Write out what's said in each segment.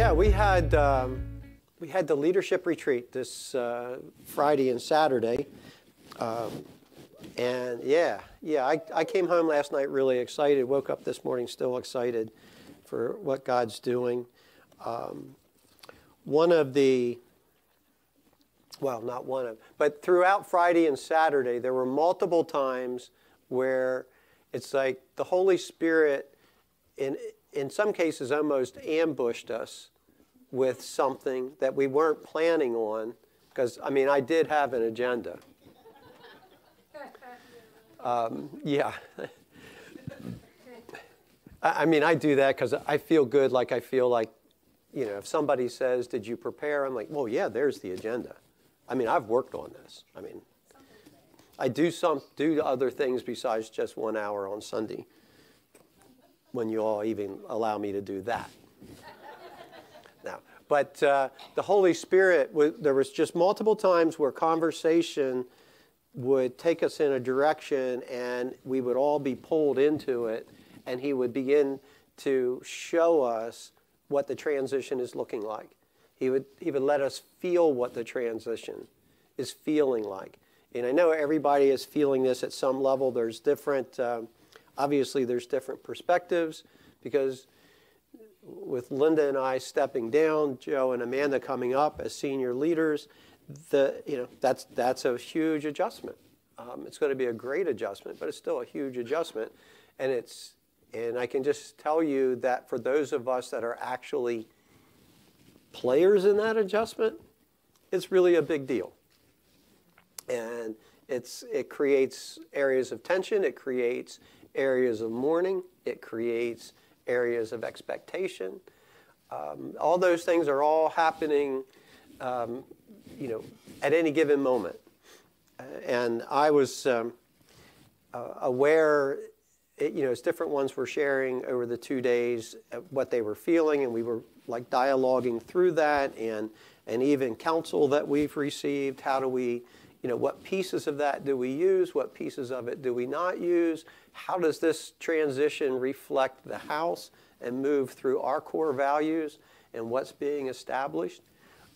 Yeah, we had um, we had the leadership retreat this uh, Friday and Saturday, um, and yeah, yeah, I, I came home last night really excited. Woke up this morning still excited for what God's doing. Um, one of the well, not one of, but throughout Friday and Saturday, there were multiple times where it's like the Holy Spirit, in in some cases, almost ambushed us with something that we weren't planning on. Because I mean, I did have an agenda. Um, yeah. I mean, I do that because I feel good. Like I feel like, you know, if somebody says, "Did you prepare?" I'm like, "Well, yeah. There's the agenda." I mean, I've worked on this. I mean, I do some do other things besides just one hour on Sunday. When you all even allow me to do that. now, but uh, the Holy Spirit, there was just multiple times where conversation would take us in a direction, and we would all be pulled into it, and He would begin to show us what the transition is looking like. He would, he would let us feel what the transition is feeling like. And I know everybody is feeling this at some level. There's different, um, obviously, there's different perspectives because with Linda and I stepping down, Joe and Amanda coming up as senior leaders, the, you know, that's, that's a huge adjustment. Um, it's going to be a great adjustment, but it's still a huge adjustment. And, it's, and I can just tell you that for those of us that are actually players in that adjustment, it's really a big deal and it's, it creates areas of tension, it creates areas of mourning, it creates areas of expectation. Um, all those things are all happening, um, you know, at any given moment. Uh, and I was um, uh, aware, it, you know, as different ones were sharing over the two days uh, what they were feeling, and we were like dialoguing through that, and and even counsel that we've received. How do we you know, what pieces of that do we use? What pieces of it do we not use? How does this transition reflect the house and move through our core values and what's being established?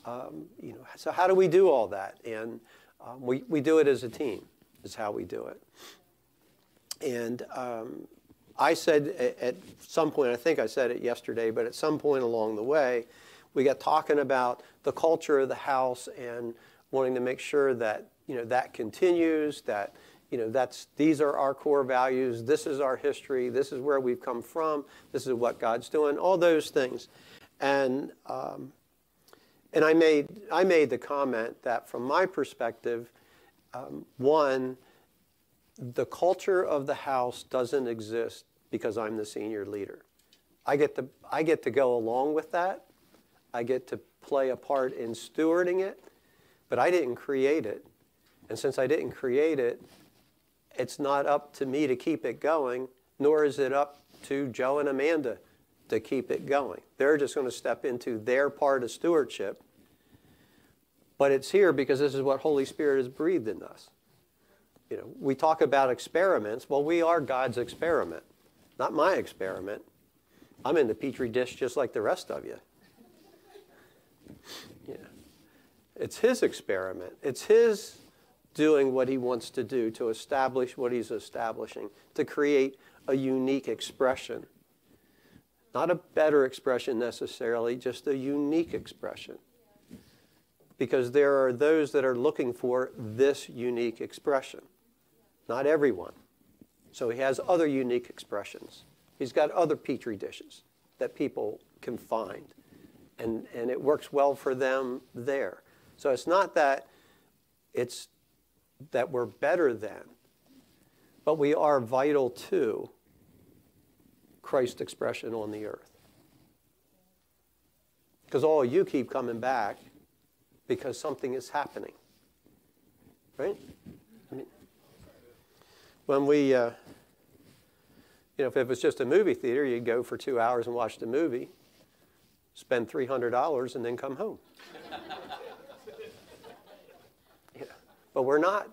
Um, you know, so how do we do all that? And um, we, we do it as a team, is how we do it. And um, I said at, at some point, I think I said it yesterday, but at some point along the way, we got talking about the culture of the house and wanting to make sure that you know, that continues, that, you know, that's, these are our core values, this is our history, this is where we've come from, this is what God's doing, all those things. And, um, and I, made, I made the comment that from my perspective, um, one, the culture of the house doesn't exist because I'm the senior leader. I get to, I get to go along with that. I get to play a part in stewarding it, but I didn't create it. And since I didn't create it, it's not up to me to keep it going, nor is it up to Joe and Amanda to keep it going. They're just going to step into their part of stewardship. But it's here because this is what Holy Spirit has breathed in us. You know, we talk about experiments. Well, we are God's experiment, not my experiment. I'm in the petri dish just like the rest of you. Yeah. It's his experiment. It's his doing what he wants to do, to establish what he's establishing, to create a unique expression. Not a better expression necessarily, just a unique expression. Because there are those that are looking for this unique expression. Not everyone. So he has other unique expressions. He's got other petri dishes that people can find. And, and it works well for them there. So it's not that it's that we're better than, but we are vital to Christ's expression on the earth. Because all you keep coming back because something is happening. Right? I mean, when we, uh, you know, if it was just a movie theater, you'd go for two hours and watch the movie, spend $300, and then come home. But we're not.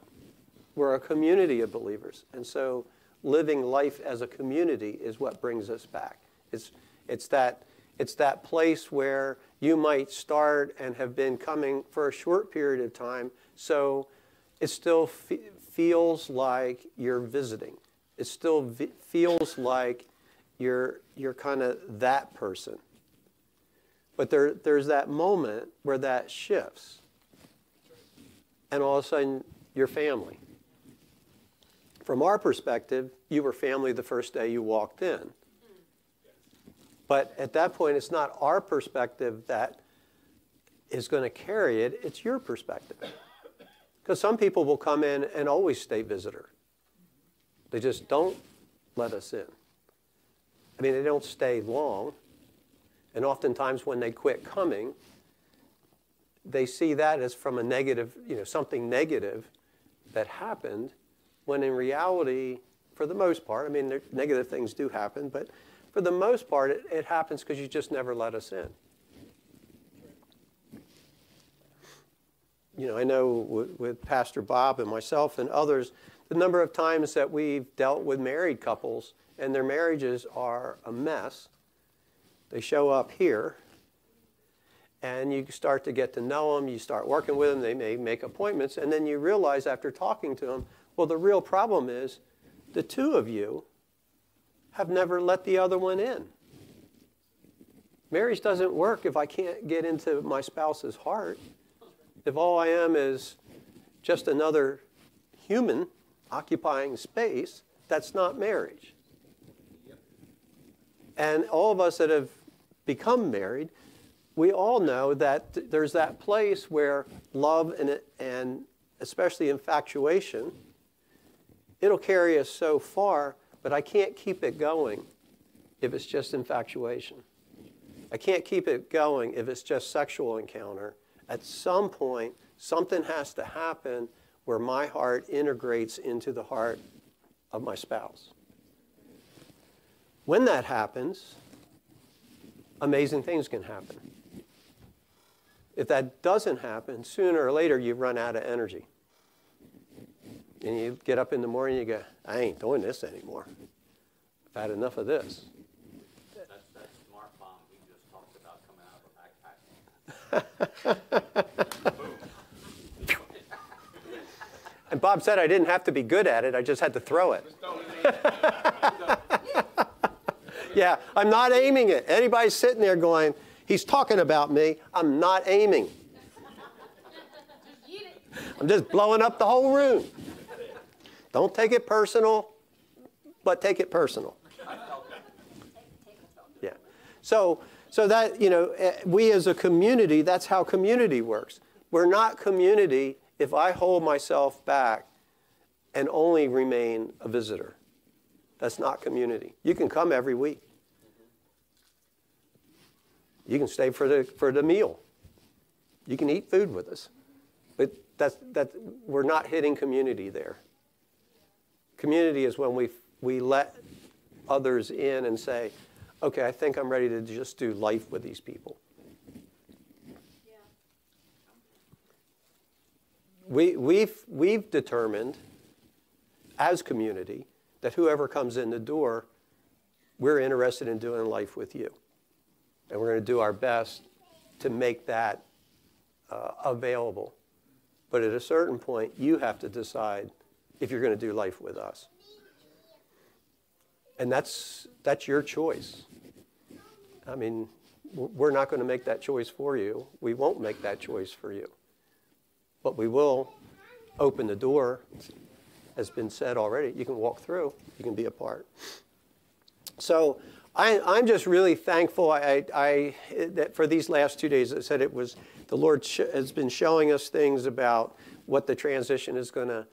We're a community of believers. And so living life as a community is what brings us back. It's, it's, that, It's that place where you might start and have been coming for a short period of time. So it still fe- feels like you're visiting. It still feels like you're, you're kind of that person. But there, there's that moment where that shifts. And all of a sudden, you're family. From our perspective, you were family the first day you walked in. But at that point, it's not our perspective that is going to carry it, it's your perspective. Because some people will come in and always stay visitor. They just don't let us in. I mean, they don't stay long. And oftentimes when they quit coming, they see that as from a negative, you know, something negative that happened, when in reality, for the most part, I mean, negative things do happen, but for the most part, it, it happens because you just never let us in. You know, I know with, with Pastor Bob and myself and others, the number of times that we've dealt with married couples and their marriages are a mess. They show up here, and you start to get to know them, you start working with them, they may make appointments, and then you realize after talking to them, well, the real problem is the two of you have never let the other one in. Marriage doesn't work if I can't get into my spouse's heart. If all I am is just another human occupying space, that's not marriage. And all of us that have become married, we all know that there's that place where love and, and especially infatuation, it'll carry us so far, but I can't keep it going if it's just infatuation. I can't keep it going if it's just sexual encounter. At some point, something has to happen where my heart integrates into the heart of my spouse. When that happens, amazing things can happen. If that doesn't happen, sooner or later you run out of energy. And you get up in the morning and you go, I ain't doing this anymore. I've had enough of this. That's that smart bomb we just talked about coming out of a backpack. And Bob said I didn't have to be good at it, I just had to throw it. yeah, I'm not aiming it. Anybody's sitting there going, he's talking about me, I'm not aiming. I'm just blowing up the whole room. Don't take it personal, but take it personal. Yeah. So, so that, you know, eh, we as a community, that's how community works. We're not community if I hold myself back and only remain a visitor. That's not community. You can come every week. You can stay for the, for the meal. You can eat food with us. But that's, that, we're not hitting community there. Community is when we, we let others in and say, okay, I think I'm ready to just do life with these people. we, we've, we've determined as community that whoever comes in the door, we're interested in doing life with you. And we're going to do our best to make that uh, available. But at a certain point, you have to decide if you're going to do life with us. And that's, that's your choice. I mean, we're not going to make that choice for you. We won't make that choice for you. But we will open the door, has been said already. You can walk through, you can be a part. So I, am just really thankful I, I, that for these last two days. I said it was the Lord has been showing us things about what the transition is going to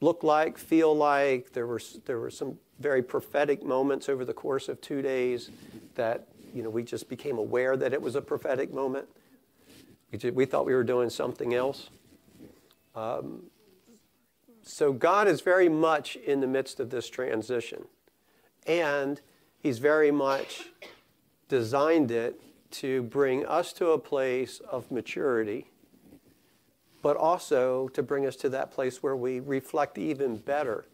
look like, feel like. There were there were some very prophetic moments over the course of two days that you know we just became aware that it was a prophetic moment. We thought we were doing something else. Um, so God is very much in the midst of this transition. And He's very much designed it to bring us to a place of maturity, but also to bring us to that place where we reflect even better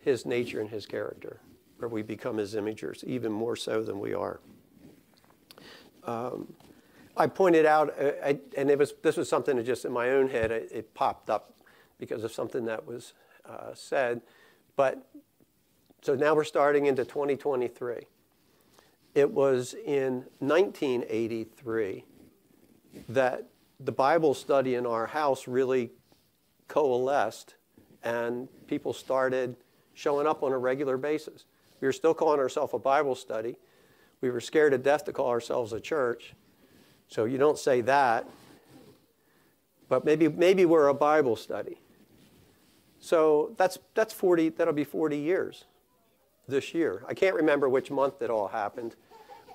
His nature and His character, where we become His imagers, even more so than we are. um, I pointed out, uh, I, and it was this was something that just in my own head it, it popped up because of something that was uh, said, but so now we're starting into 2023. It was in 1983 that the Bible study in our house really coalesced and people started showing up on a regular basis. We were still calling ourselves a Bible study. We were scared to death to call ourselves a church. So you don't say that. But maybe, maybe we're a Bible study. So that's, that's 40, that'll be 40 years this year. I can't remember which month it all happened,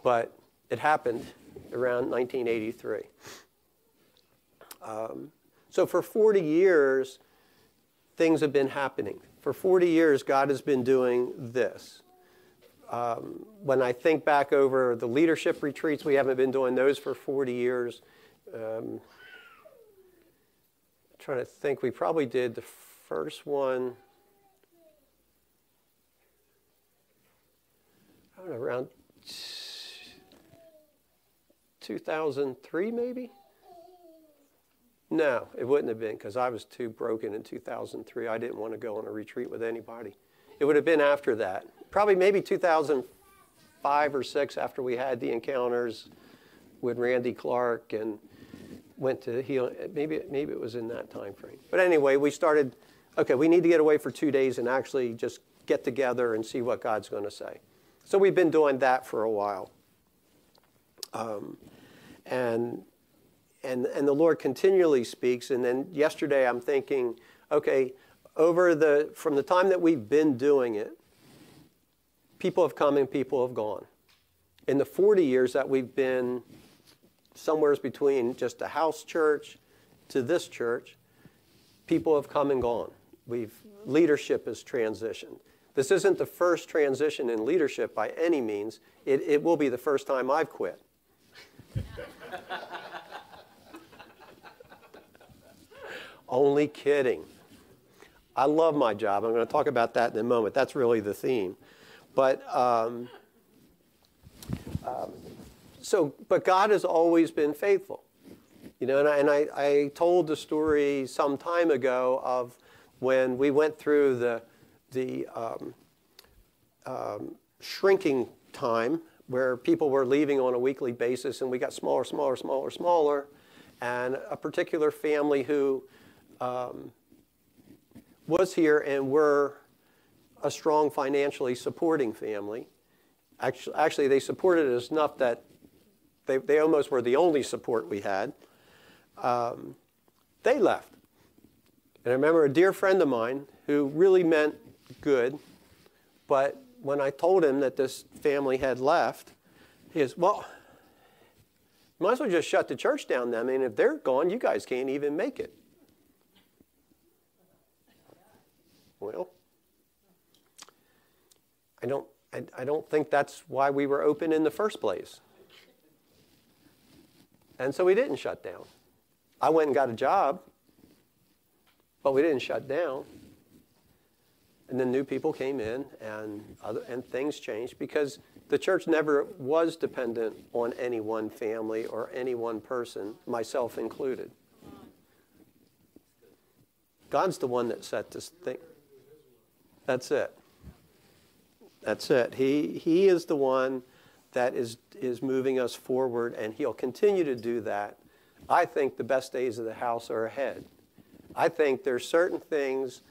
but it happened around 1983. Um, so for 40 years, things have been happening. For 40 years, God has been doing this. Um, when I think back over the leadership retreats, we haven't been doing those for 40 years. Um, trying to think, we probably did the first one. I don't know, around 2003 maybe? No, it wouldn't have been because I was too broken in 2003. I didn't want to go on a retreat with anybody. It would have been after that. Probably maybe 2005 or 6 after we had the encounters with Randy Clark and went to heal. Maybe, maybe it was in that time frame. But anyway, we started, okay, we need to get away for two days and actually just get together and see what God's going to say. So we've been doing that for a while. Um, and and, and the Lord continually speaks. And then yesterday I'm thinking, okay, over the, from the time that we've been doing it, people have come and people have gone. In the 40 years that we've been somewhere between just a house church to this church, people have come and gone. We've, leadership has transitioned. This isn't the first transition in leadership by any means. It, it will be the first time I've quit. Only kidding. I love my job. I'm going to talk about that in a moment. That's really the theme. But um, um, so, but God has always been faithful. You know, and, I, and I, I, told the story some time ago of when we went through the the um, um shrinking time where people were leaving on a weekly basis, and we got smaller, smaller, smaller, smaller, and a particular family who um, was here and were a strong financially supporting family. Actually, actually, they supported us enough that they, they almost were the only support we had. Um, they left. And I remember a dear friend of mine who really meant good, but when I told him that this family had left, he goes, Well, might as well just shut the church down then. I mean, if they're gone, you guys can't even make it. Well, I don't, I, I don't think that's why we were open in the first place. And so we didn't shut down. I went and got a job, but we didn't shut down. And then new people came in, and, other, and things changed because the church never was dependent on any one family or any one person, myself included. God's the one that set this thing. That's it. That's it. He, he is the one that is, is moving us forward, and He'll continue to do that. I think the best days of the house are ahead. I think there's certain things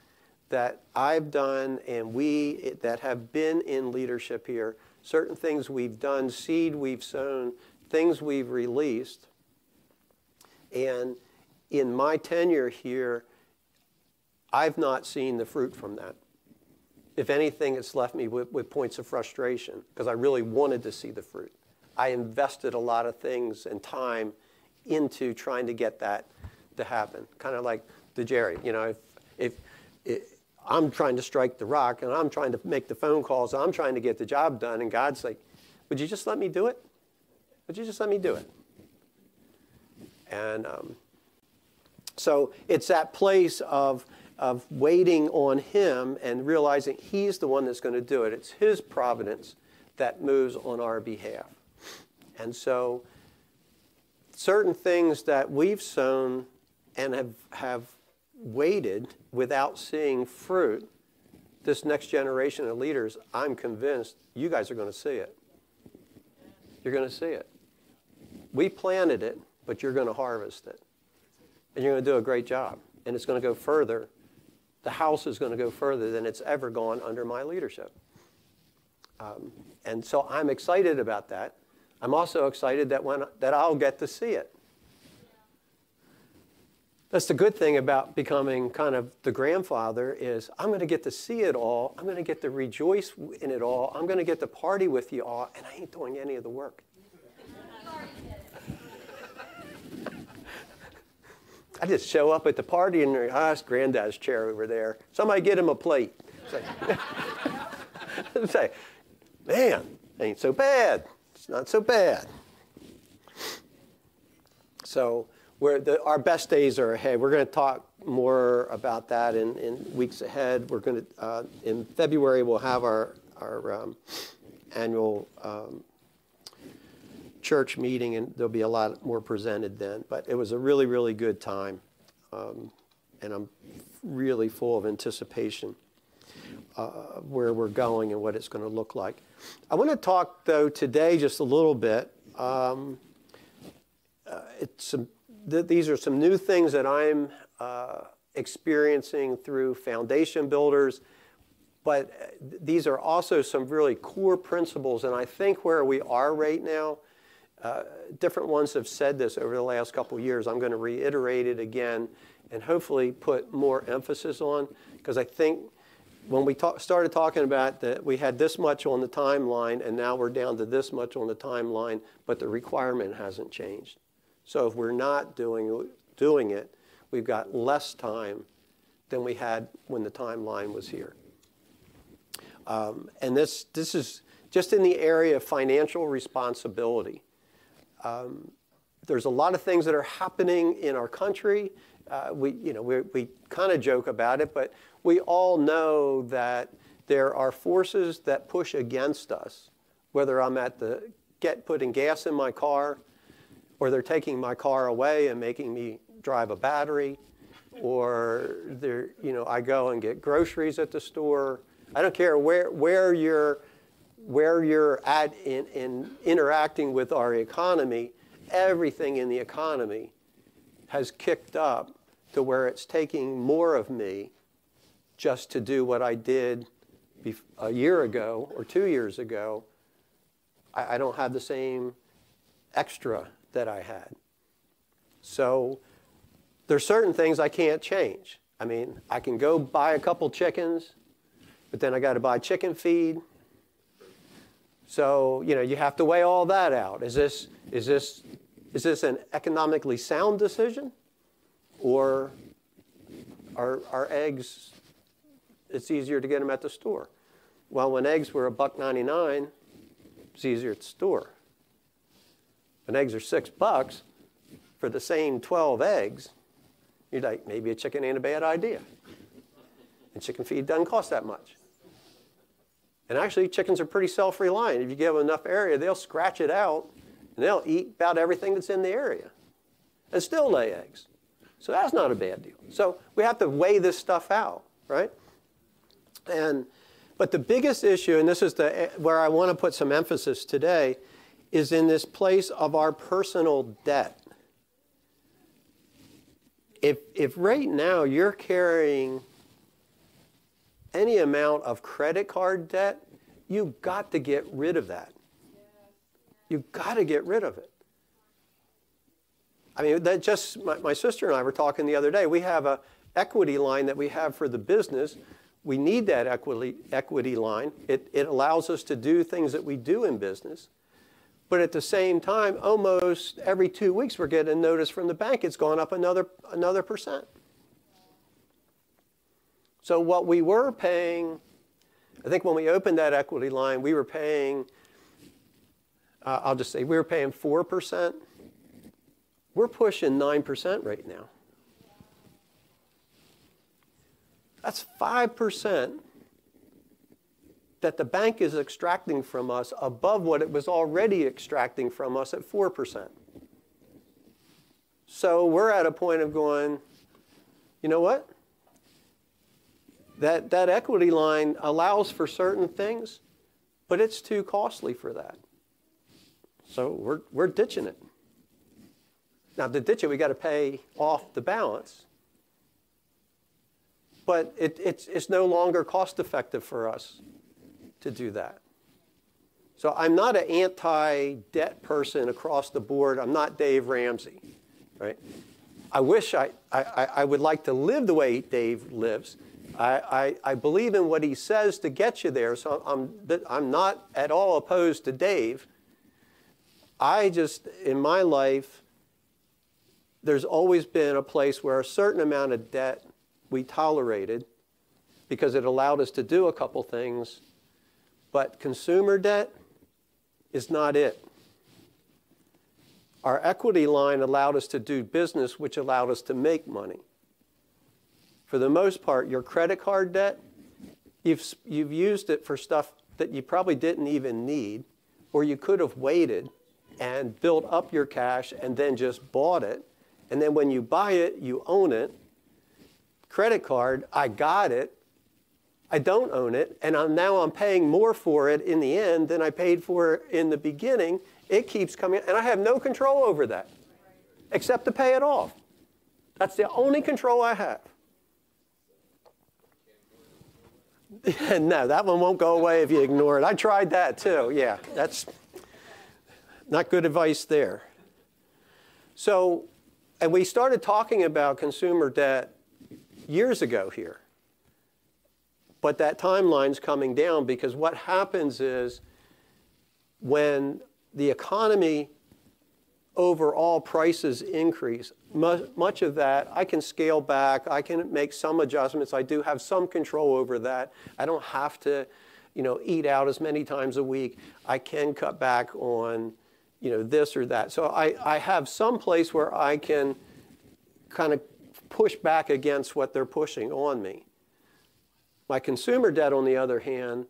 that I've done and we eh, that have been in leadership here, certain things we've done, seed we've sown, things we've released. And in my tenure here, I've not seen the fruit from that if anything, it's left me with, with points of frustration because I really wanted to see the fruit. I invested a lot of things and time into trying to get that to happen. Kind of like the Jerry, you know, if, if, if I'm trying to strike the rock and I'm trying to make the phone calls, I'm trying to get the job done, and God's like, would you just let me do it? Would you just let me do it? And um, so it's that place of of waiting on Him and realizing He's the one that's going to do it. It's His providence that moves on our behalf. And so certain things that we've sown and have, have waited without seeing fruit, this next generation of leaders, I'm convinced you guys are going to see it. You're going to see it. We planted it, but you're going to harvest it. And you're going to do a great job. And it's going to go further. The house is going to go further than it's ever gone under my leadership. Um, and so I'm excited about that. I'm also excited that, when, that I'll get to see it. That's the good thing about becoming kind of the grandfather is I'm going to get to see it all. I'm going to get to rejoice in it all. I'm going to get to party with you all, and I ain't doing any of the work. I just show up at the party and ah, it's granddad's chair over there. Somebody get him a plate. Say, say man, ain't so bad. It's not so bad. So the, our best days are ahead. We're going to talk more about that in, in weeks ahead. We're going to uh, in February we'll have our our um, annual um, church meeting, and there'll be a lot more presented then. But it was a really really good time, um, and I'm really full of anticipation uh, where we're going and what it's going to look like. I want to talk though today just a little bit. Um, uh, it's some th- these are some new things that I'm uh, experiencing through foundation builders, but uh, these are also some really core principles. And I think where we are right now, uh, different ones have said this over the last couple years. I'm going to reiterate it again and hopefully put more emphasis on because I think when we started talking about that we had this much on the timeline and now we're down to this much on the timeline, but the requirement hasn't changed. So if we're not doing, doing it, we've got less time than we had when the timeline was here. Um, and this, this is just in the area of financial responsibility. Um, there's a lot of things that are happening in our country. Uh, we, you know, we, we kind of joke about it, but we all know that there are forces that push against us, whether I'm at the get putting gas in my car, or they're taking my car away and making me drive a battery, or they're, you know, I go and get groceries at the store. I don't care where, where you're, where you're at in, in interacting with our economy, everything in the economy has kicked up to where it's taking more of me just to do what I did a year ago or two years ago. I, I don't have the same extra that I had. So there's certain things I can't change. I mean, I can go buy a couple chickens, but then I got to buy chicken feed. So, you know, you have to weigh all that out. Is this, is this, is this an economically sound decision? Or are, are eggs, it's easier to get them at the store? Well, when eggs were a buck 99, it's easier at the store and eggs are six bucks for the same 12 eggs, you're like, maybe a chicken ain't a bad idea. And chicken feed doesn't cost that much. And actually, chickens are pretty self reliant. If you give them enough area, they'll scratch it out and they'll eat about everything that's in the area and still lay eggs. So that's not a bad deal. So we have to weigh this stuff out, right? And but the biggest issue, and this is the where I want to put some emphasis today, is in this place of our personal debt. If, if right now you're carrying any amount of credit card debt, you've got to get rid of that. You've got to get rid of it. I mean, that just my, my sister and I were talking the other day. We have a equity line that we have for the business. We need that equity equity line. It, it allows us to do things that we do in business. But at the same time, almost every two weeks, we're getting notice from the bank it's gone up another, another percent. So what we were paying, I think when we opened that equity line, we were paying, uh, I'll just say, we were paying 4%. We're pushing 9% right now. That's 5% that the bank is extracting from us above what it was already extracting from us at 4%. So we're at a point of going, you know what? That, that equity line allows for certain things, but it's too costly for that. So we're, we're ditching it. Now, to ditch it, we got to pay off the balance. But it, it's, it's no longer cost effective for us to do that. So I'm not an anti-debt person across the board. I'm not Dave Ramsey, right? I wish I, I, I would like to live the way Dave lives. I, I, I believe in what he says to get you there, so I'm, I'm not at all opposed to Dave. I just, in my life, there's always been a place where a certain amount of debt we tolerated because it allowed us to do a couple things. But consumer debt, is not it. Our equity line allowed us to do business, which allowed us to make money. For the most part, your credit card debt, you've, you've used it for stuff that you probably didn't even need, or you could have waited and built up your cash and then just bought it. And then when you buy it, you own it. Credit card, I got it, I don't own it, and I'm, now I'm paying more for it in the end than I paid for it in the beginning. It keeps coming, and I have no control over that except to pay it off. That's the only control I have. no, that one won't go away if you ignore it. I tried that too. Yeah, that's not good advice there. So, and we started talking about consumer debt years ago here. But that timeline's coming down because what happens is when the economy overall prices increase, much of that I can scale back, I can make some adjustments, I do have some control over that. I don't have to, you know, eat out as many times a week. I can cut back on, you know, this or that. So I, I have some place where I can kind of push back against what they're pushing on me. My consumer debt, on the other hand,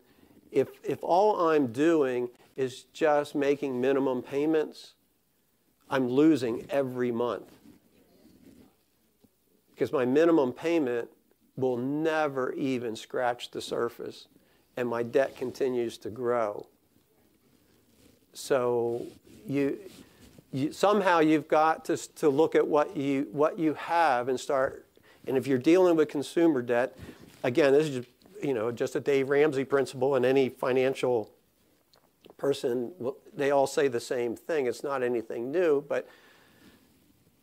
if, if all I'm doing is just making minimum payments, I'm losing every month. Because my minimum payment will never even scratch the surface, and my debt continues to grow. So you, you, somehow you've got to, to look at what you, what you have and start, and if you're dealing with consumer debt, again, this is just, you know, just a Dave Ramsey principle, and any financial person, they all say the same thing. It's not anything new, but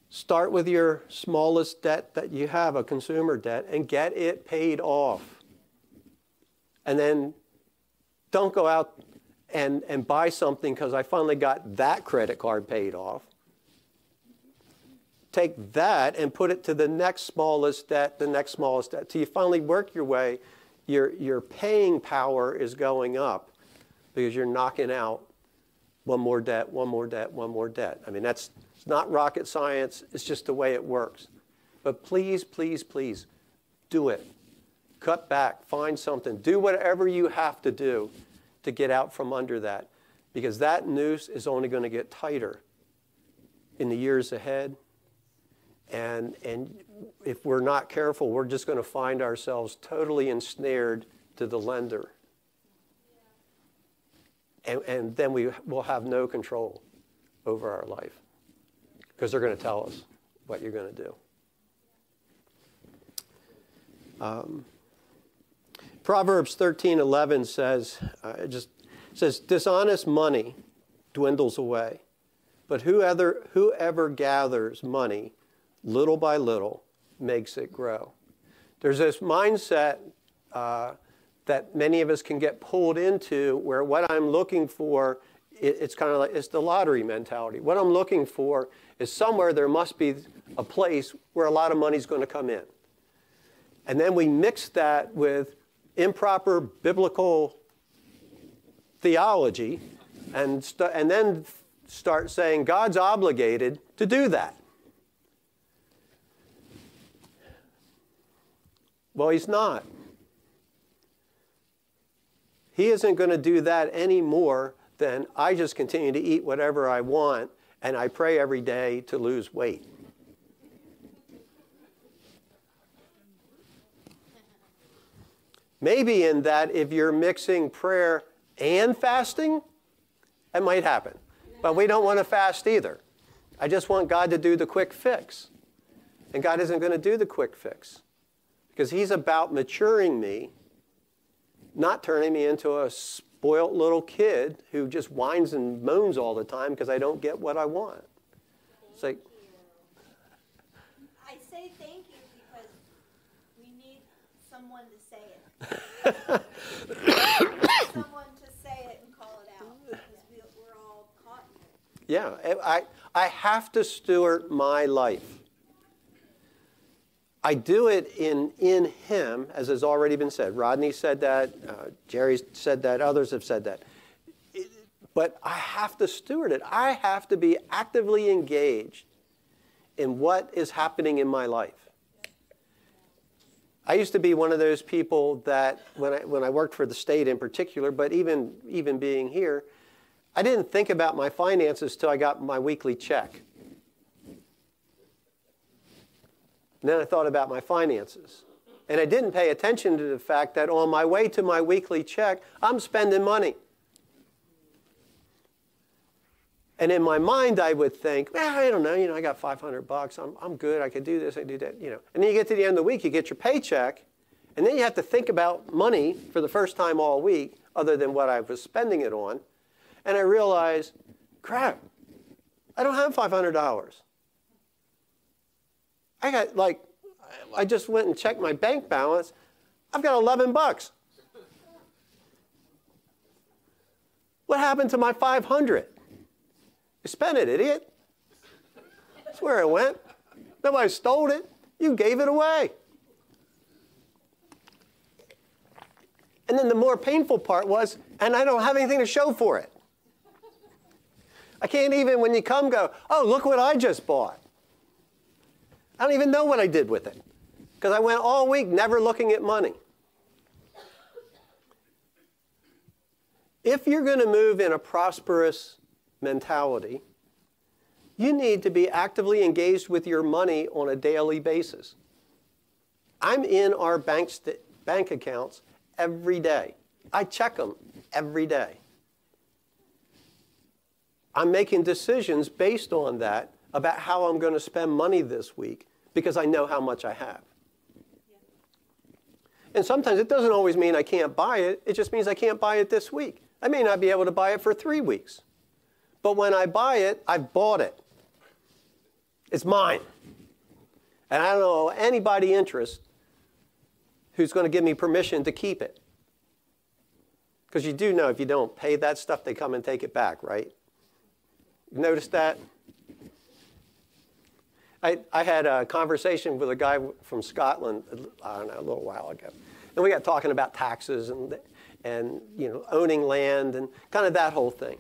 start with your smallest debt that you have, a consumer debt, and get it paid off. And then don't go out and, and buy something because I finally got that credit card paid off take that and put it to the next smallest debt, the next smallest debt, till you finally work your way. Your, your paying power is going up because you're knocking out one more debt, one more debt, one more debt. I mean, that's it's not rocket science, it's just the way it works. But please, please, please do it. Cut back, find something, do whatever you have to do to get out from under that because that noose is only going to get tighter in the years ahead and, and if we're not careful, we're just going to find ourselves totally ensnared to the lender. And, and then we will have no control over our life because they're going to tell us what you're going to do. Um, Proverbs 13:11 says, uh, just says, dishonest money dwindles away, but whoever, whoever gathers money little by little, makes it grow. There's this mindset uh, that many of us can get pulled into where what I'm looking for, it, it's kind of like it's the lottery mentality. What I'm looking for is somewhere there must be a place where a lot of money's going to come in. And then we mix that with improper biblical theology and, and then start saying God's obligated to do that. Well, he's not. He isn't going to do that any more than I just continue to eat whatever I want and I pray every day to lose weight. Maybe in that if you're mixing prayer and fasting, that might happen. But we don't want to fast either. I just want God to do the quick fix. And God isn't going to do the quick fix because He's about maturing me, not turning me into a spoilt little kid who just whines and moans all the time because I don't get what I want. It's like, I say thank you because we need someone to say it. someone to say it and call it out because we're all caught in it. yeah, I, I have to steward my life. I do it in, in Him, as has already been said. Rodney said that, uh, Jerry said that, others have said that. It- but I have to steward it. I have to be actively engaged in what is happening in my life. I used to be one of those people that, when I, when I worked for the state in particular, but even, even being here, I didn't think about my finances till I got my weekly check. And then I thought about my finances. And I didn't pay attention to the fact that on my way to my weekly check, I'm spending money. And in my mind, I would think, well, I don't know, you know, I got 500 bucks. I'm, I'm good. I could do this. I do that, you know. And then you get to the end of the week, you get your paycheck, and then you have to think about money for the first time all week, other than what I was spending it on. And I realize, crap, I don't have $500. I got like, I just went and checked my bank balance. I've got 11 bucks. What happened to my 500? You spent it, idiot. That's where it went. Nobody stole it. You gave it away. And then the more painful part was, and I don't have anything to show for it. I can't even, when you come, go, oh, look what I just bought. I don't even know what I did with it because I went all week never looking at money. If you're going to move in a prosperous mentality, you need to be actively engaged with your money on a daily basis. I'm in our bank, bank accounts every day. I check them every day. I'm making decisions based on that about how I'm going to spend money this week because I know how much I have. And sometimes it doesn't always mean I can't buy it, it just means I can't buy it this week. I may not be able to buy it for three weeks. But when I buy it, I've bought it. It's mine. And I don't know anybody interest who's going to give me permission to keep it. Because you do know if you don't pay that stuff, they come and take it back, right? You noticed that? I, I had a conversation with a guy from Scotland, I don't know, a little while ago. And we got talking about taxes and, and you know, owning land and kind of that whole thing.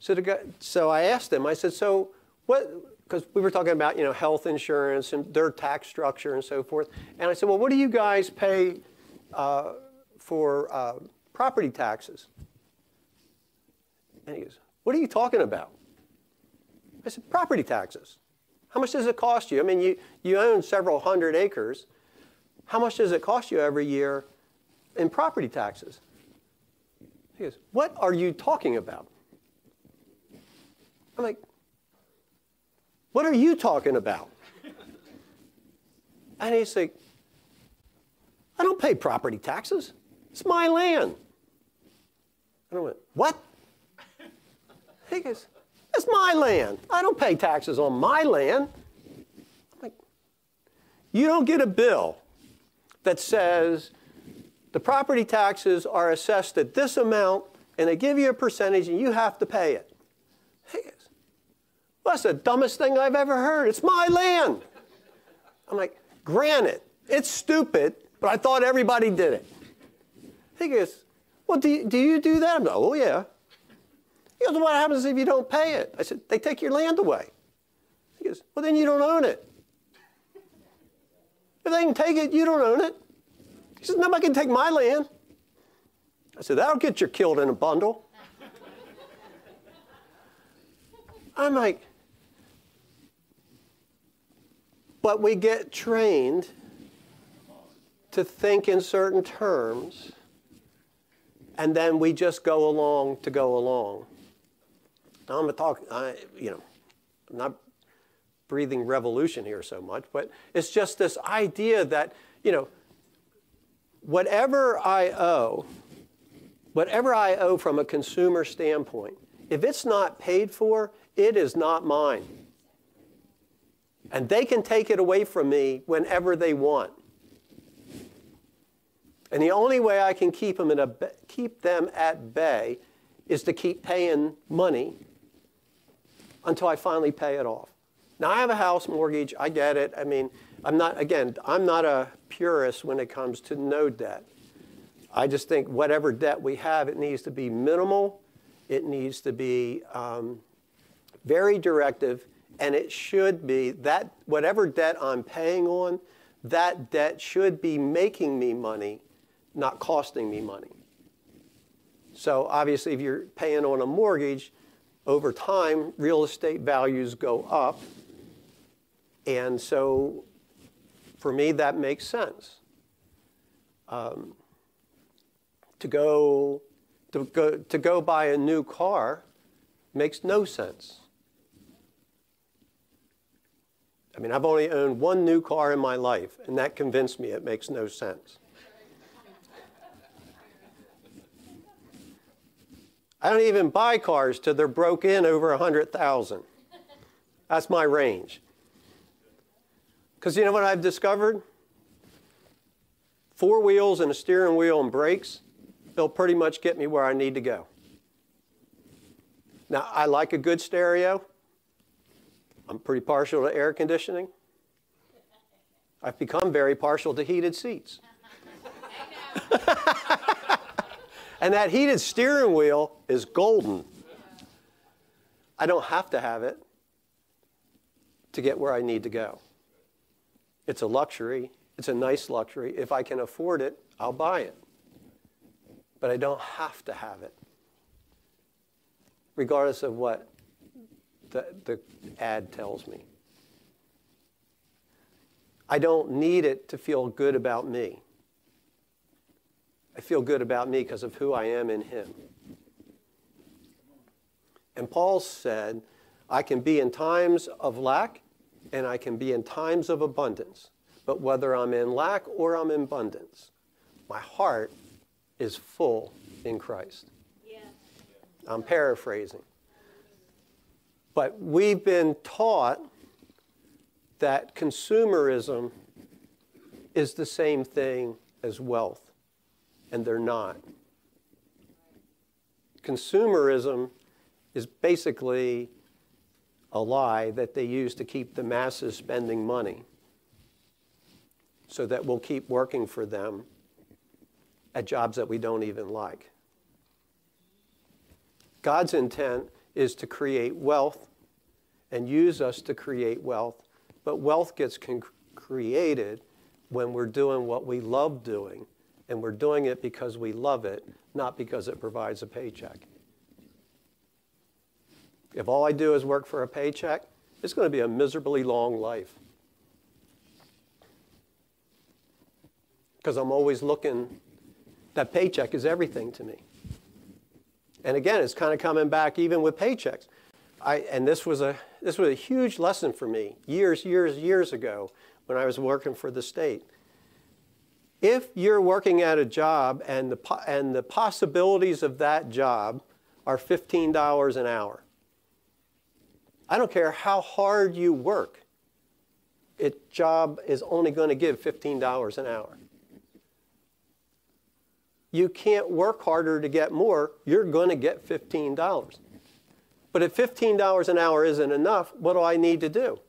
So, guy, so I asked him, I said, so what, because we were talking about, you know, health insurance and their tax structure and so forth. And I said, well, what do you guys pay uh, for uh, property taxes? And he goes, what are you talking about? I said, property taxes. How much does it cost you? I mean, you, you own several hundred acres. How much does it cost you every year in property taxes? He goes, What are you talking about? I'm like, What are you talking about? And he's like, I don't pay property taxes. It's my land. And I went, What? He goes, it's my land. I don't pay taxes on my land. I'm like, you don't get a bill that says the property taxes are assessed at this amount and they give you a percentage and you have to pay it. He goes, well, that's the dumbest thing I've ever heard. It's my land. I'm like, granted, it's stupid, but I thought everybody did it. He goes, well, do you do, you do that? I'm like, oh, yeah. He goes, what happens if you don't pay it? I said, they take your land away. He goes, well, then you don't own it. If they can take it, you don't own it. He says, nobody can take my land. I said, that'll get you killed in a bundle. I'm like, but we get trained to think in certain terms and then we just go along to go along. Now I'm talking, you know, I'm not breathing revolution here so much, but it's just this idea that, you know, whatever I owe, whatever I owe from a consumer standpoint, if it's not paid for, it is not mine. And they can take it away from me whenever they want. And the only way I can keep them, in a, keep them at bay is to keep paying money until I finally pay it off. Now, I have a house mortgage. I get it. I mean, I'm not, again, I'm not a purist when it comes to no debt. I just think whatever debt we have, it needs to be minimal, it needs to be um, very directive, and it should be that whatever debt I'm paying on, that debt should be making me money, not costing me money. So obviously, if you're paying on a mortgage, over time, real estate values go up. And so for me, that makes sense. Um, to, go, to, go, to go buy a new car makes no sense. I mean, I've only owned one new car in my life, and that convinced me it makes no sense. I don't even buy cars till they're broke in over 100,000. That's my range. Because you know what I've discovered? Four wheels and a steering wheel and brakes, they'll pretty much get me where I need to go. Now, I like a good stereo. I'm pretty partial to air conditioning. I've become very partial to heated seats. And that heated steering wheel is golden. I don't have to have it to get where I need to go. It's a luxury. It's a nice luxury. If I can afford it, I'll buy it. But I don't have to have it, regardless of what the, the ad tells me. I don't need it to feel good about me. I feel good about me because of who I am in Him. And Paul said, I can be in times of lack and I can be in times of abundance. But whether I'm in lack or I'm in abundance, my heart is full in Christ. Yeah. I'm paraphrasing. But we've been taught that consumerism is the same thing as wealth and they're not. Consumerism is basically a lie that they use to keep the masses spending money so that we'll keep working for them at jobs that we don't even like. God's intent is to create wealth and use us to create wealth, but wealth gets created when we're doing what we love doing and we're doing it because we love it, not because it provides a paycheck. If all I do is work for a paycheck, it's going to be a miserably long life. Because I'm always looking, that paycheck is everything to me. And again, it's kind of coming back even with paychecks. I, and this was, a, this was a huge lesson for me years, years, years ago when I was working for the state. If you're working at a job and the, and the possibilities of that job are $15 an hour, I don't care how hard you work, it job is only going to give $15 an hour. You can't work harder to get more, you're going to get $15. But if $15 an hour isn't enough, what do I need to do?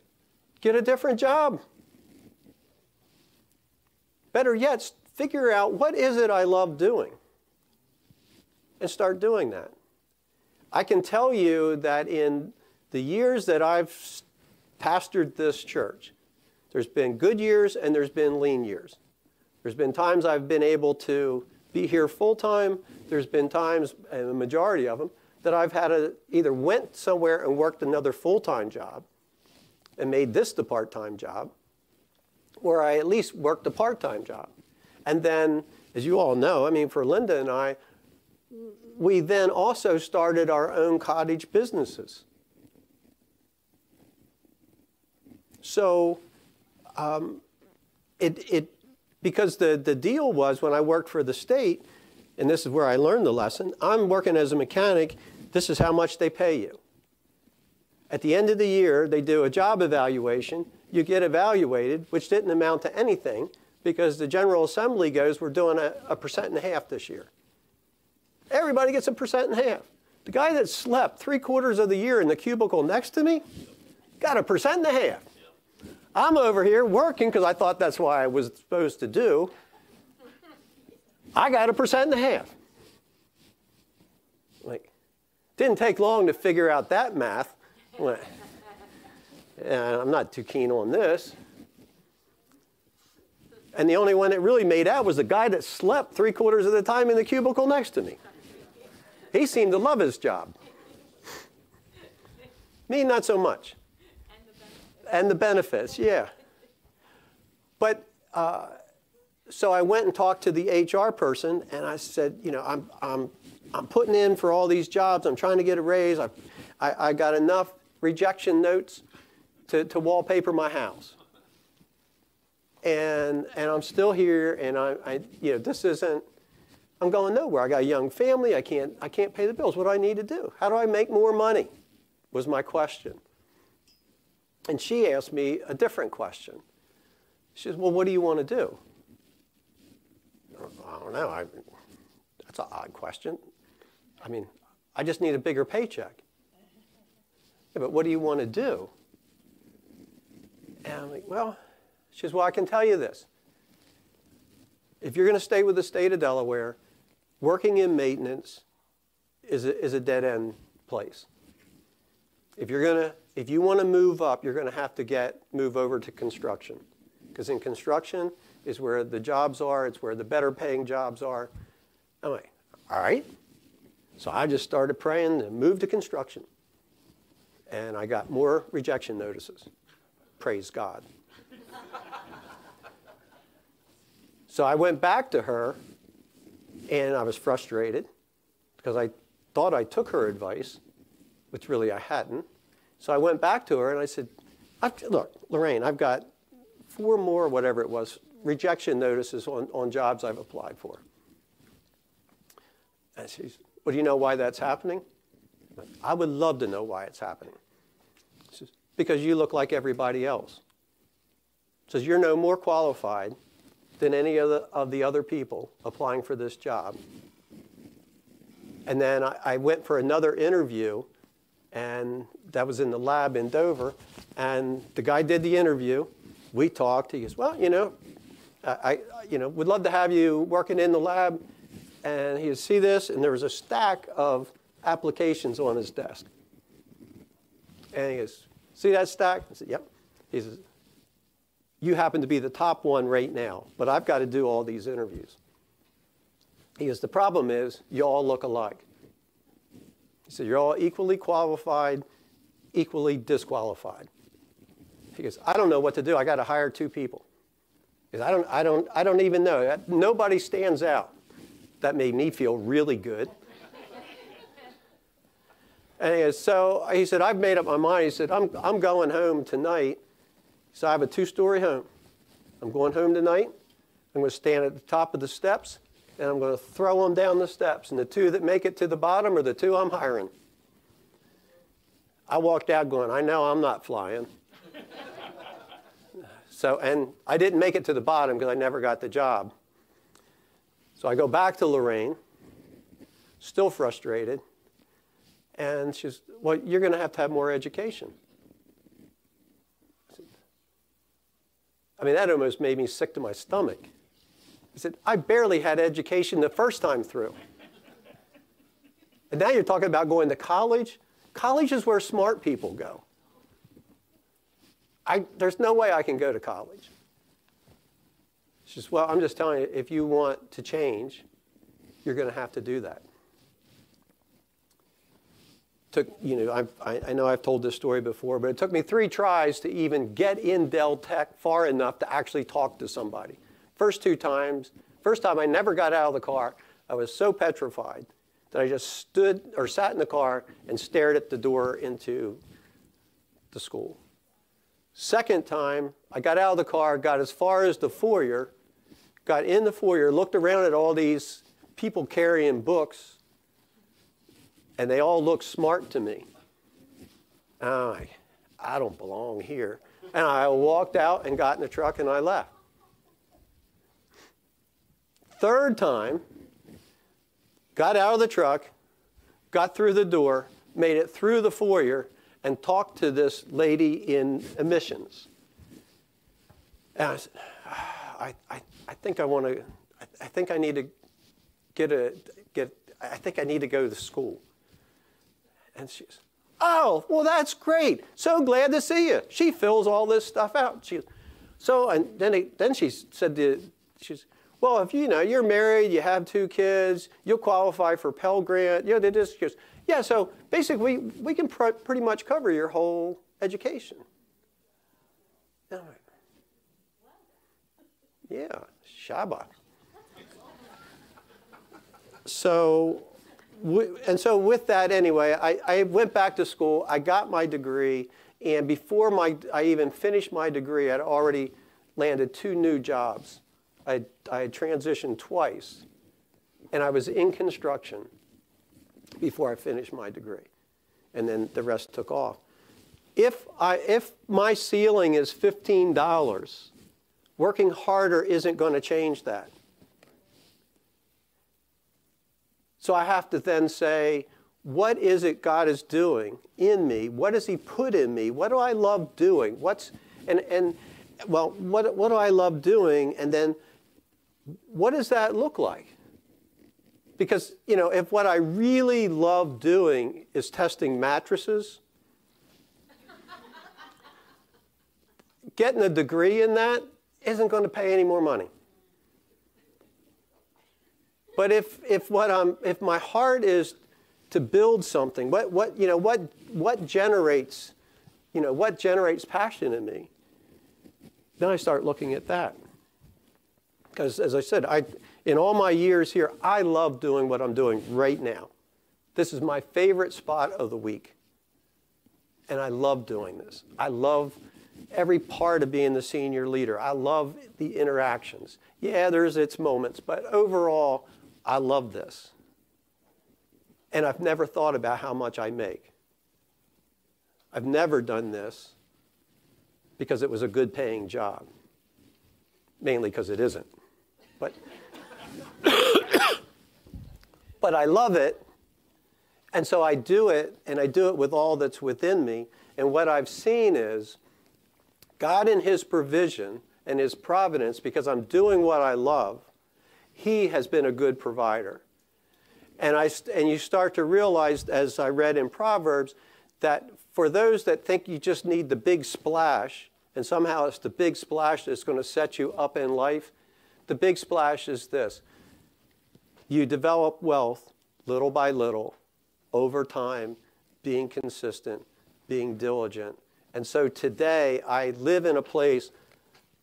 Get a different job. Better yet, figure out what is it I love doing and start doing that. I can tell you that in the years that I've pastored this church, there's been good years and there's been lean years. There's been times I've been able to be here full time. There's been times, and the majority of them, that I've had to either went somewhere and worked another full time job and made this the part time job, where I at least worked a part time job. And then, as you all know, I mean, for Linda and I, we then also started our own cottage businesses. So um, it, it, because the, the deal was when I worked for the state, and this is where I learned the lesson, I'm working as a mechanic, this is how much they pay you. At the end of the year, they do a job evaluation, you get evaluated, which didn't amount to anything because the General Assembly goes, we're doing a, a percent and a half this year. Everybody gets a percent and a half. The guy that slept three quarters of the year in the cubicle next to me got a percent and a half. I'm over here working because I thought that's what I was supposed to do. I got a percent and a half. Like, didn't take long to figure out that math. And I'm not too keen on this. And the only one that really made out was the guy that slept three quarters of the time in the cubicle next to me. He seemed to love his job. Me, not so much. And the benefits, yeah. But uh, so I went and talked to the HR person, and I said, you know, I'm, I'm, I'm putting in for all these jobs. I'm trying to get a raise. I, I, I got enough rejection notes to, to wallpaper my house. And, and I'm still here, and I, I, you know, this isn't, I'm going nowhere. I got a young family. I can't, I can't pay the bills. What do I need to do? How do I make more money? Was my question. And she asked me a different question. She says, Well, what do you want to do? I don't know. I, that's an odd question. I mean, I just need a bigger paycheck. Yeah, but what do you want to do? And I'm like, Well, she says, Well, I can tell you this. If you're going to stay with the state of Delaware, working in maintenance is a, is a dead end place. If you're going to if you want to move up, you're going to have to get move over to construction. Because in construction is where the jobs are, it's where the better paying jobs are. I'm like, all right. So I just started praying to move to construction. And I got more rejection notices. Praise God. so I went back to her and I was frustrated because I thought I took her advice, which really I hadn't. So I went back to her and I said, Look, Lorraine, I've got four more, whatever it was, rejection notices on, on jobs I've applied for. And she's, Well, do you know why that's happening? I would love to know why it's happening. Because you look like everybody else. Says you're no more qualified than any of the, of the other people applying for this job. And then I, I went for another interview and that was in the lab in Dover. And the guy did the interview. We talked. He goes, "Well, you know, I, you know, would love to have you working in the lab." And he goes, "See this?" And there was a stack of applications on his desk. And he goes, "See that stack?" I said, "Yep." He says, "You happen to be the top one right now, but I've got to do all these interviews." He goes, "The problem is you all look alike." He said, You're all equally qualified, equally disqualified. He goes, I don't know what to do. I got to hire two people. He Because I don't, I, don't, I don't even know. Nobody stands out. That made me feel really good. And so he said, I've made up my mind. He said, I'm, I'm going home tonight. So I have a two story home. I'm going home tonight. I'm going to stand at the top of the steps and I'm going to throw them down the steps. And the two that make it to the bottom are the two I'm hiring. I walked out going, I know I'm not flying. so, and I didn't make it to the bottom because I never got the job. So I go back to Lorraine, still frustrated. And she's, well, you're going to have to have more education. I mean, that almost made me sick to my stomach. He said, I barely had education the first time through. and now you're talking about going to college? College is where smart people go. I, there's no way I can go to college. She says, Well, I'm just telling you, if you want to change, you're going to have to do that. Took, you know, I, I know I've told this story before, but it took me three tries to even get in Del Tech far enough to actually talk to somebody. First two times, first time I never got out of the car. I was so petrified that I just stood or sat in the car and stared at the door into the school. Second time, I got out of the car, got as far as the foyer, got in the foyer, looked around at all these people carrying books, and they all looked smart to me. Like, I don't belong here. And I walked out and got in the truck and I left. Third time, got out of the truck, got through the door, made it through the foyer, and talked to this lady in admissions. And I said, I, I, I think I want to, I, I think I need to get a, get, I think I need to go to school. And she's, oh, well, that's great. So glad to see you. She fills all this stuff out. She, so, and then, then she said to, she's, well, if you know you're married, you have two kids, you'll qualify for Pell Grant. You know, they just goes, yeah. So basically, we, we can pr- pretty much cover your whole education. And yeah, Shabbat. So, and so with that anyway, I, I went back to school. I got my degree, and before my I even finished my degree, I'd already landed two new jobs. I, I had transitioned twice, and I was in construction before I finished my degree, and then the rest took off. If I if my ceiling is fifteen dollars, working harder isn't going to change that. So I have to then say, what is it God is doing in me? What does He put in me? What do I love doing? What's and and well, what what do I love doing? And then what does that look like? Because you know, if what I really love doing is testing mattresses, getting a degree in that isn't going to pay any more money. But if, if, what I'm, if my heart is to build something, what, what, you know, what, what, generates, you know, what generates passion in me, then I start looking at that. Because as I said, I, in all my years here, I love doing what I'm doing right now. This is my favorite spot of the week. And I love doing this. I love every part of being the senior leader. I love the interactions. Yeah, there's its moments, but overall, I love this. And I've never thought about how much I make. I've never done this because it was a good paying job, mainly because it isn't. But, but I love it, and so I do it, and I do it with all that's within me. And what I've seen is God, in His provision and His providence, because I'm doing what I love, He has been a good provider. And, I, and you start to realize, as I read in Proverbs, that for those that think you just need the big splash, and somehow it's the big splash that's going to set you up in life, the big splash is this you develop wealth little by little, over time, being consistent, being diligent. And so today, I live in a place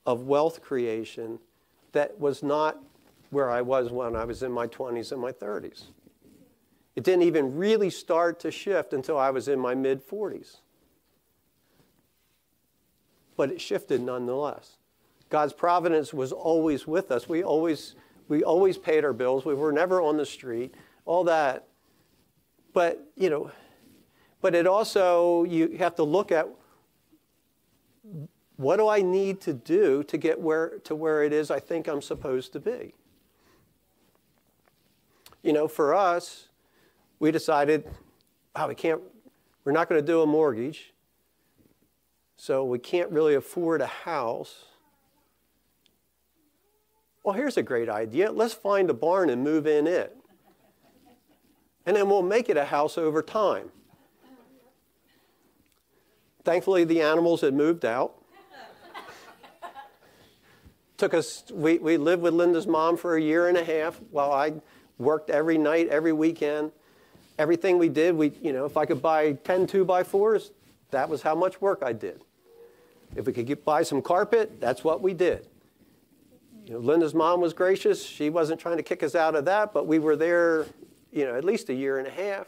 of wealth creation that was not where I was when I was in my 20s and my 30s. It didn't even really start to shift until I was in my mid 40s. But it shifted nonetheless. God's providence was always with us. We always, we always paid our bills. We were never on the street, all that. But, you know, but it also, you have to look at what do I need to do to get where, to where it is I think I'm supposed to be? You know, for us, we decided, wow, we can't, we're not going to do a mortgage. So we can't really afford a house. Well, here's a great idea. Let's find a barn and move in it. And then we'll make it a house over time. Thankfully, the animals had moved out. Took us, we, we lived with Linda's mom for a year and a half while I worked every night, every weekend. Everything we did, we, you know, if I could buy 10 two by fours, that was how much work I did. If we could get, buy some carpet, that's what we did. You know, Linda's mom was gracious. She wasn't trying to kick us out of that, but we were there you know, at least a year and a half.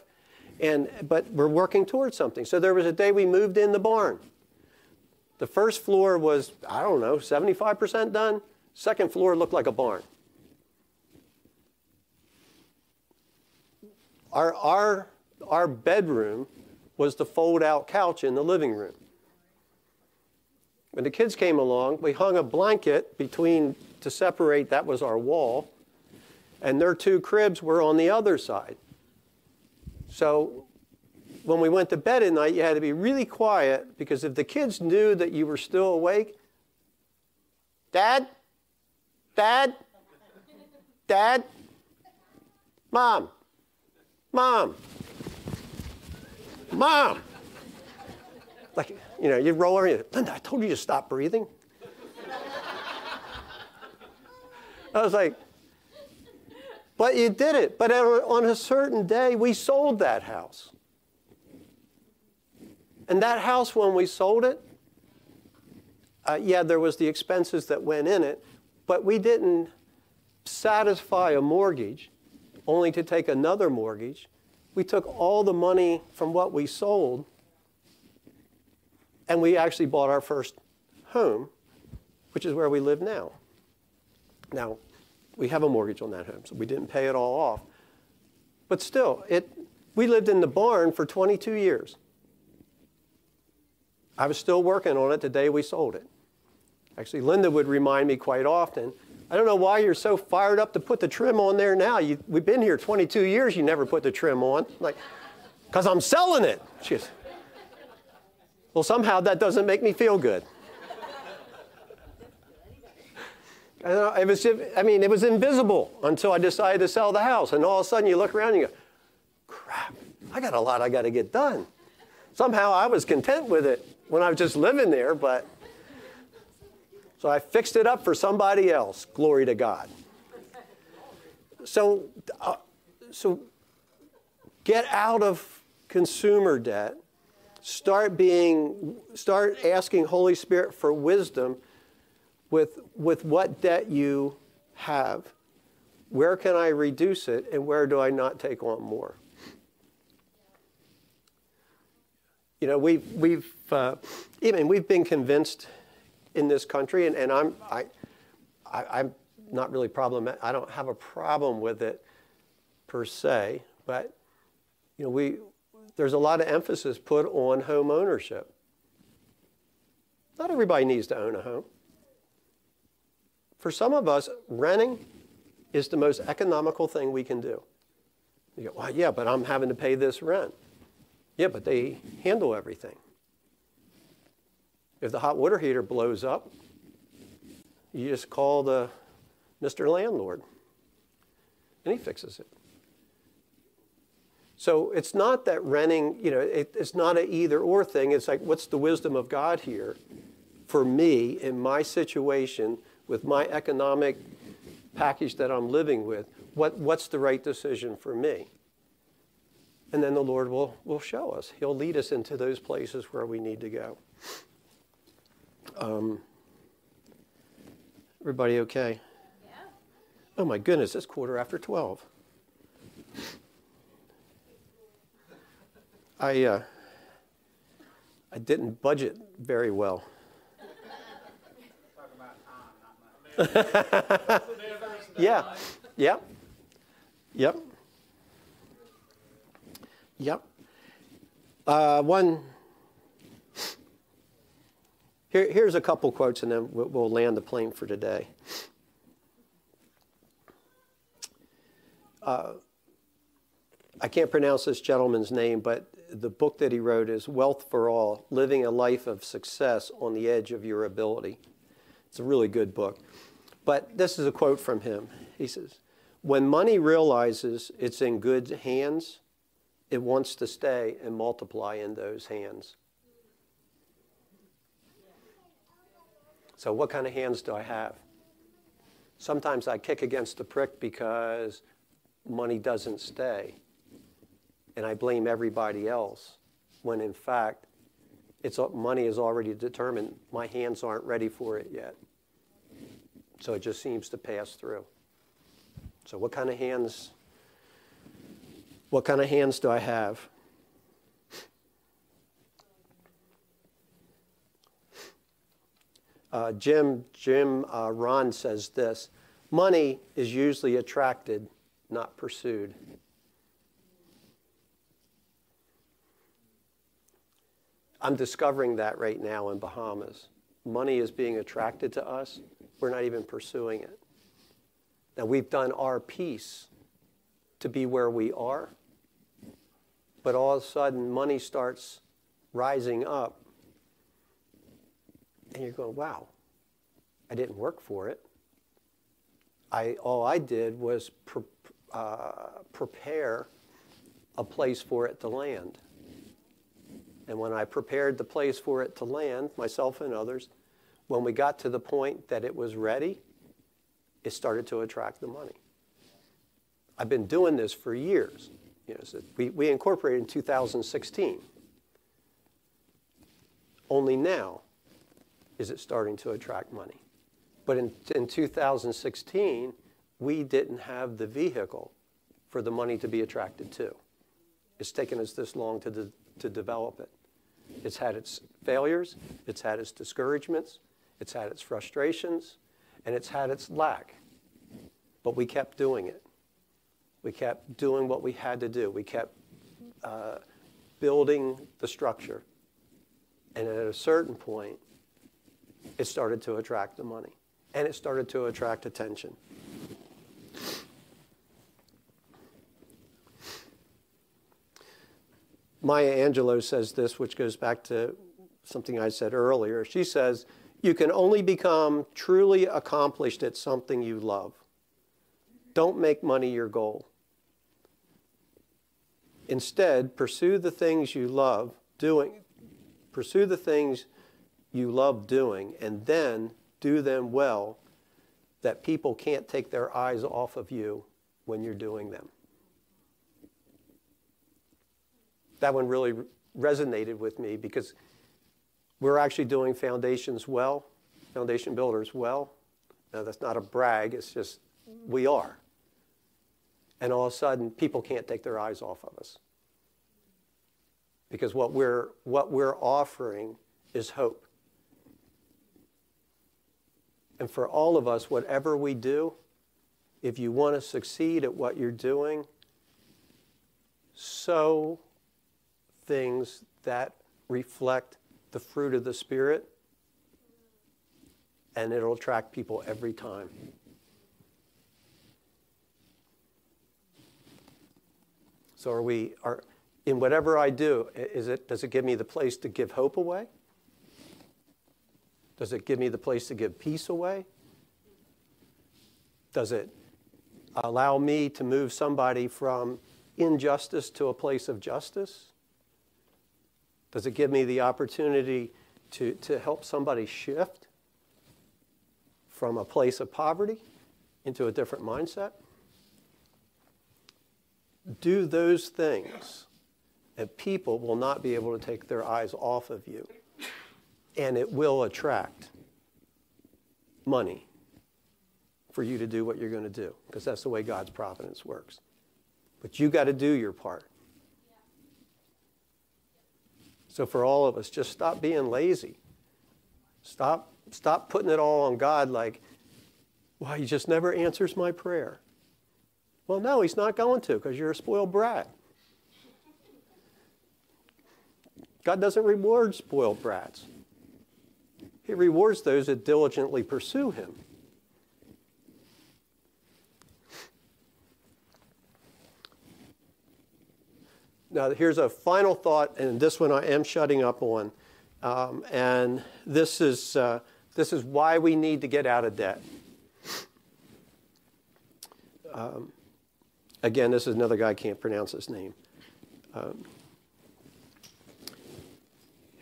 And, but we're working towards something. So there was a day we moved in the barn. The first floor was, I don't know, 75% done. Second floor looked like a barn. Our, our, our bedroom was the fold out couch in the living room. When the kids came along, we hung a blanket between to separate, that was our wall, and their two cribs were on the other side. So when we went to bed at night, you had to be really quiet because if the kids knew that you were still awake, Dad, Dad, Dad, Mom, Mom, Mom. Like, you know, you'd roll over and you Linda, I told you to stop breathing. I was like, but you did it. But on a certain day, we sold that house. And that house, when we sold it, uh, yeah, there was the expenses that went in it, but we didn't satisfy a mortgage only to take another mortgage. We took all the money from what we sold and we actually bought our first home, which is where we live now. Now, we have a mortgage on that home, so we didn't pay it all off. But still, it, we lived in the barn for 22 years. I was still working on it the day we sold it. Actually, Linda would remind me quite often, I don't know why you're so fired up to put the trim on there now. You, we've been here 22 years, you never put the trim on. like, because I'm selling it. She goes, well, somehow that doesn't make me feel good. it was, I mean, it was invisible until I decided to sell the house. And all of a sudden you look around and you go, crap, I got a lot I got to get done. Somehow I was content with it when I was just living there, but so I fixed it up for somebody else. Glory to God. So, uh, so get out of consumer debt. Start being, start asking Holy Spirit for wisdom with, with what debt you have. Where can I reduce it and where do I not take on more? You know, we've, we've, uh, even we've been convinced in this country, and, and I'm, I, I, am not really problem. I don't have a problem with it per se, but you know, we, there's a lot of emphasis put on home ownership. Not everybody needs to own a home. For some of us, renting is the most economical thing we can do. You go, well, yeah, but I'm having to pay this rent. Yeah, but they handle everything. If the hot water heater blows up, you just call the Mr. Landlord and he fixes it. So it's not that renting, you know, it, it's not an either or thing. It's like, what's the wisdom of God here for me in my situation with my economic package that I'm living with? What, what's the right decision for me? And then the Lord will, will show us. He'll lead us into those places where we need to go. Um, everybody okay? Yeah. Oh my goodness, it's quarter after 12. I, uh, I didn't budget very well. yeah, yep, yep, yep. Uh, one. Here, here's a couple quotes, and then we'll, we'll land the plane for today. Uh, I can't pronounce this gentleman's name, but the book that he wrote is Wealth for All Living a Life of Success on the Edge of Your Ability. It's a really good book. But this is a quote from him. He says, When money realizes it's in good hands, it wants to stay and multiply in those hands. So, what kind of hands do I have? Sometimes I kick against the prick because money doesn't stay and I blame everybody else when in fact it's money is already determined. My hands aren't ready for it yet. So it just seems to pass through. So what kind of hands What kind of hands do I have? Uh, Jim Jim uh, Rohn says this: money is usually attracted, not pursued. I'm discovering that right now in Bahamas. Money is being attracted to us. We're not even pursuing it. Now we've done our piece to be where we are, but all of a sudden money starts rising up and you're going, wow, I didn't work for it. I, all I did was pre- uh, prepare a place for it to land. And when I prepared the place for it to land, myself and others, when we got to the point that it was ready, it started to attract the money. I've been doing this for years. You know, so we, we incorporated in 2016. Only now is it starting to attract money. But in, in 2016, we didn't have the vehicle for the money to be attracted to. It's taken us this long to, de- to develop it. It's had its failures, it's had its discouragements, it's had its frustrations, and it's had its lack. But we kept doing it. We kept doing what we had to do. We kept uh, building the structure. And at a certain point, it started to attract the money and it started to attract attention. Maya Angelou says this, which goes back to something I said earlier. She says, You can only become truly accomplished at something you love. Don't make money your goal. Instead, pursue the things you love doing, pursue the things you love doing, and then do them well that people can't take their eyes off of you when you're doing them. That one really resonated with me because we're actually doing foundations well, foundation builders well. Now, that's not a brag, it's just we are. And all of a sudden, people can't take their eyes off of us. Because what we're, what we're offering is hope. And for all of us, whatever we do, if you want to succeed at what you're doing, sow things that reflect the fruit of the Spirit, and it'll attract people every time. So are we are in whatever I do, is it does it give me the place to give hope away? Does it give me the place to give peace away? Does it allow me to move somebody from injustice to a place of justice? Does it give me the opportunity to, to help somebody shift from a place of poverty into a different mindset? Do those things, and people will not be able to take their eyes off of you and it will attract money for you to do what you're going to do because that's the way God's providence works. But you got to do your part. So for all of us, just stop being lazy. Stop stop putting it all on God like, well, he just never answers my prayer. Well, no, he's not going to because you're a spoiled brat. God doesn't reward spoiled brats. He rewards those that diligently pursue him. Now, here's a final thought, and this one I am shutting up on. Um, and this is, uh, this is why we need to get out of debt. Um, again, this is another guy, I can't pronounce his name. Um,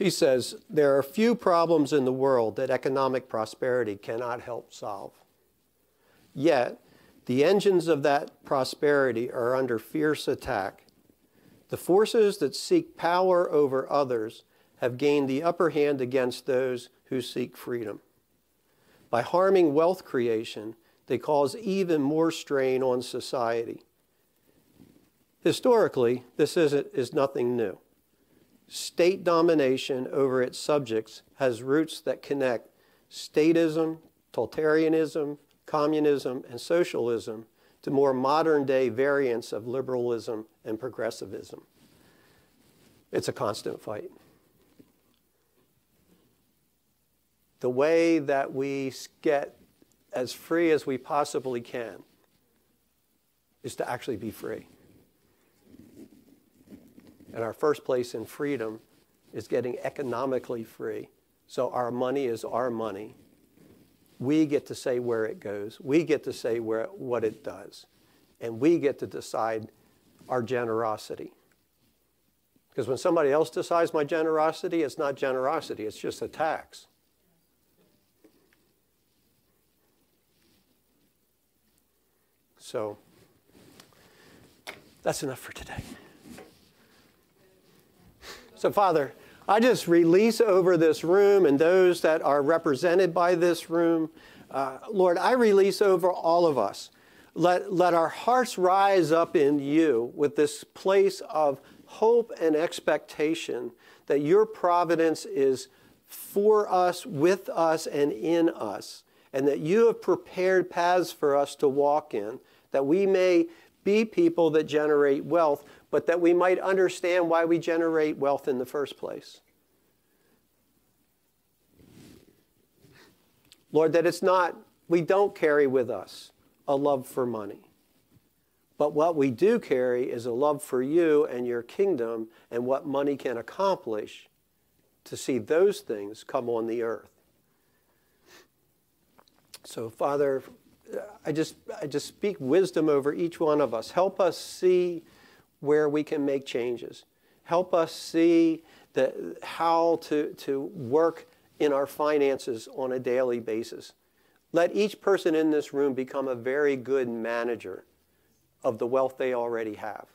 he says, There are few problems in the world that economic prosperity cannot help solve. Yet, the engines of that prosperity are under fierce attack. The forces that seek power over others have gained the upper hand against those who seek freedom. By harming wealth creation, they cause even more strain on society. Historically, this isn't, is nothing new. State domination over its subjects has roots that connect statism, totalitarianism, communism, and socialism to more modern day variants of liberalism and progressivism. It's a constant fight. The way that we get as free as we possibly can is to actually be free. And our first place in freedom is getting economically free. So our money is our money. We get to say where it goes. We get to say where, what it does. And we get to decide our generosity. Because when somebody else decides my generosity, it's not generosity, it's just a tax. So that's enough for today. So, Father, I just release over this room and those that are represented by this room. Uh, Lord, I release over all of us. Let, let our hearts rise up in you with this place of hope and expectation that your providence is for us, with us, and in us, and that you have prepared paths for us to walk in, that we may be people that generate wealth, but that we might understand why we generate wealth in the first place. Lord, that it's not, we don't carry with us a love for money. But what we do carry is a love for you and your kingdom and what money can accomplish to see those things come on the earth. So, Father, I just, I just speak wisdom over each one of us. Help us see where we can make changes. Help us see the, how to, to work in our finances on a daily basis. Let each person in this room become a very good manager of the wealth they already have.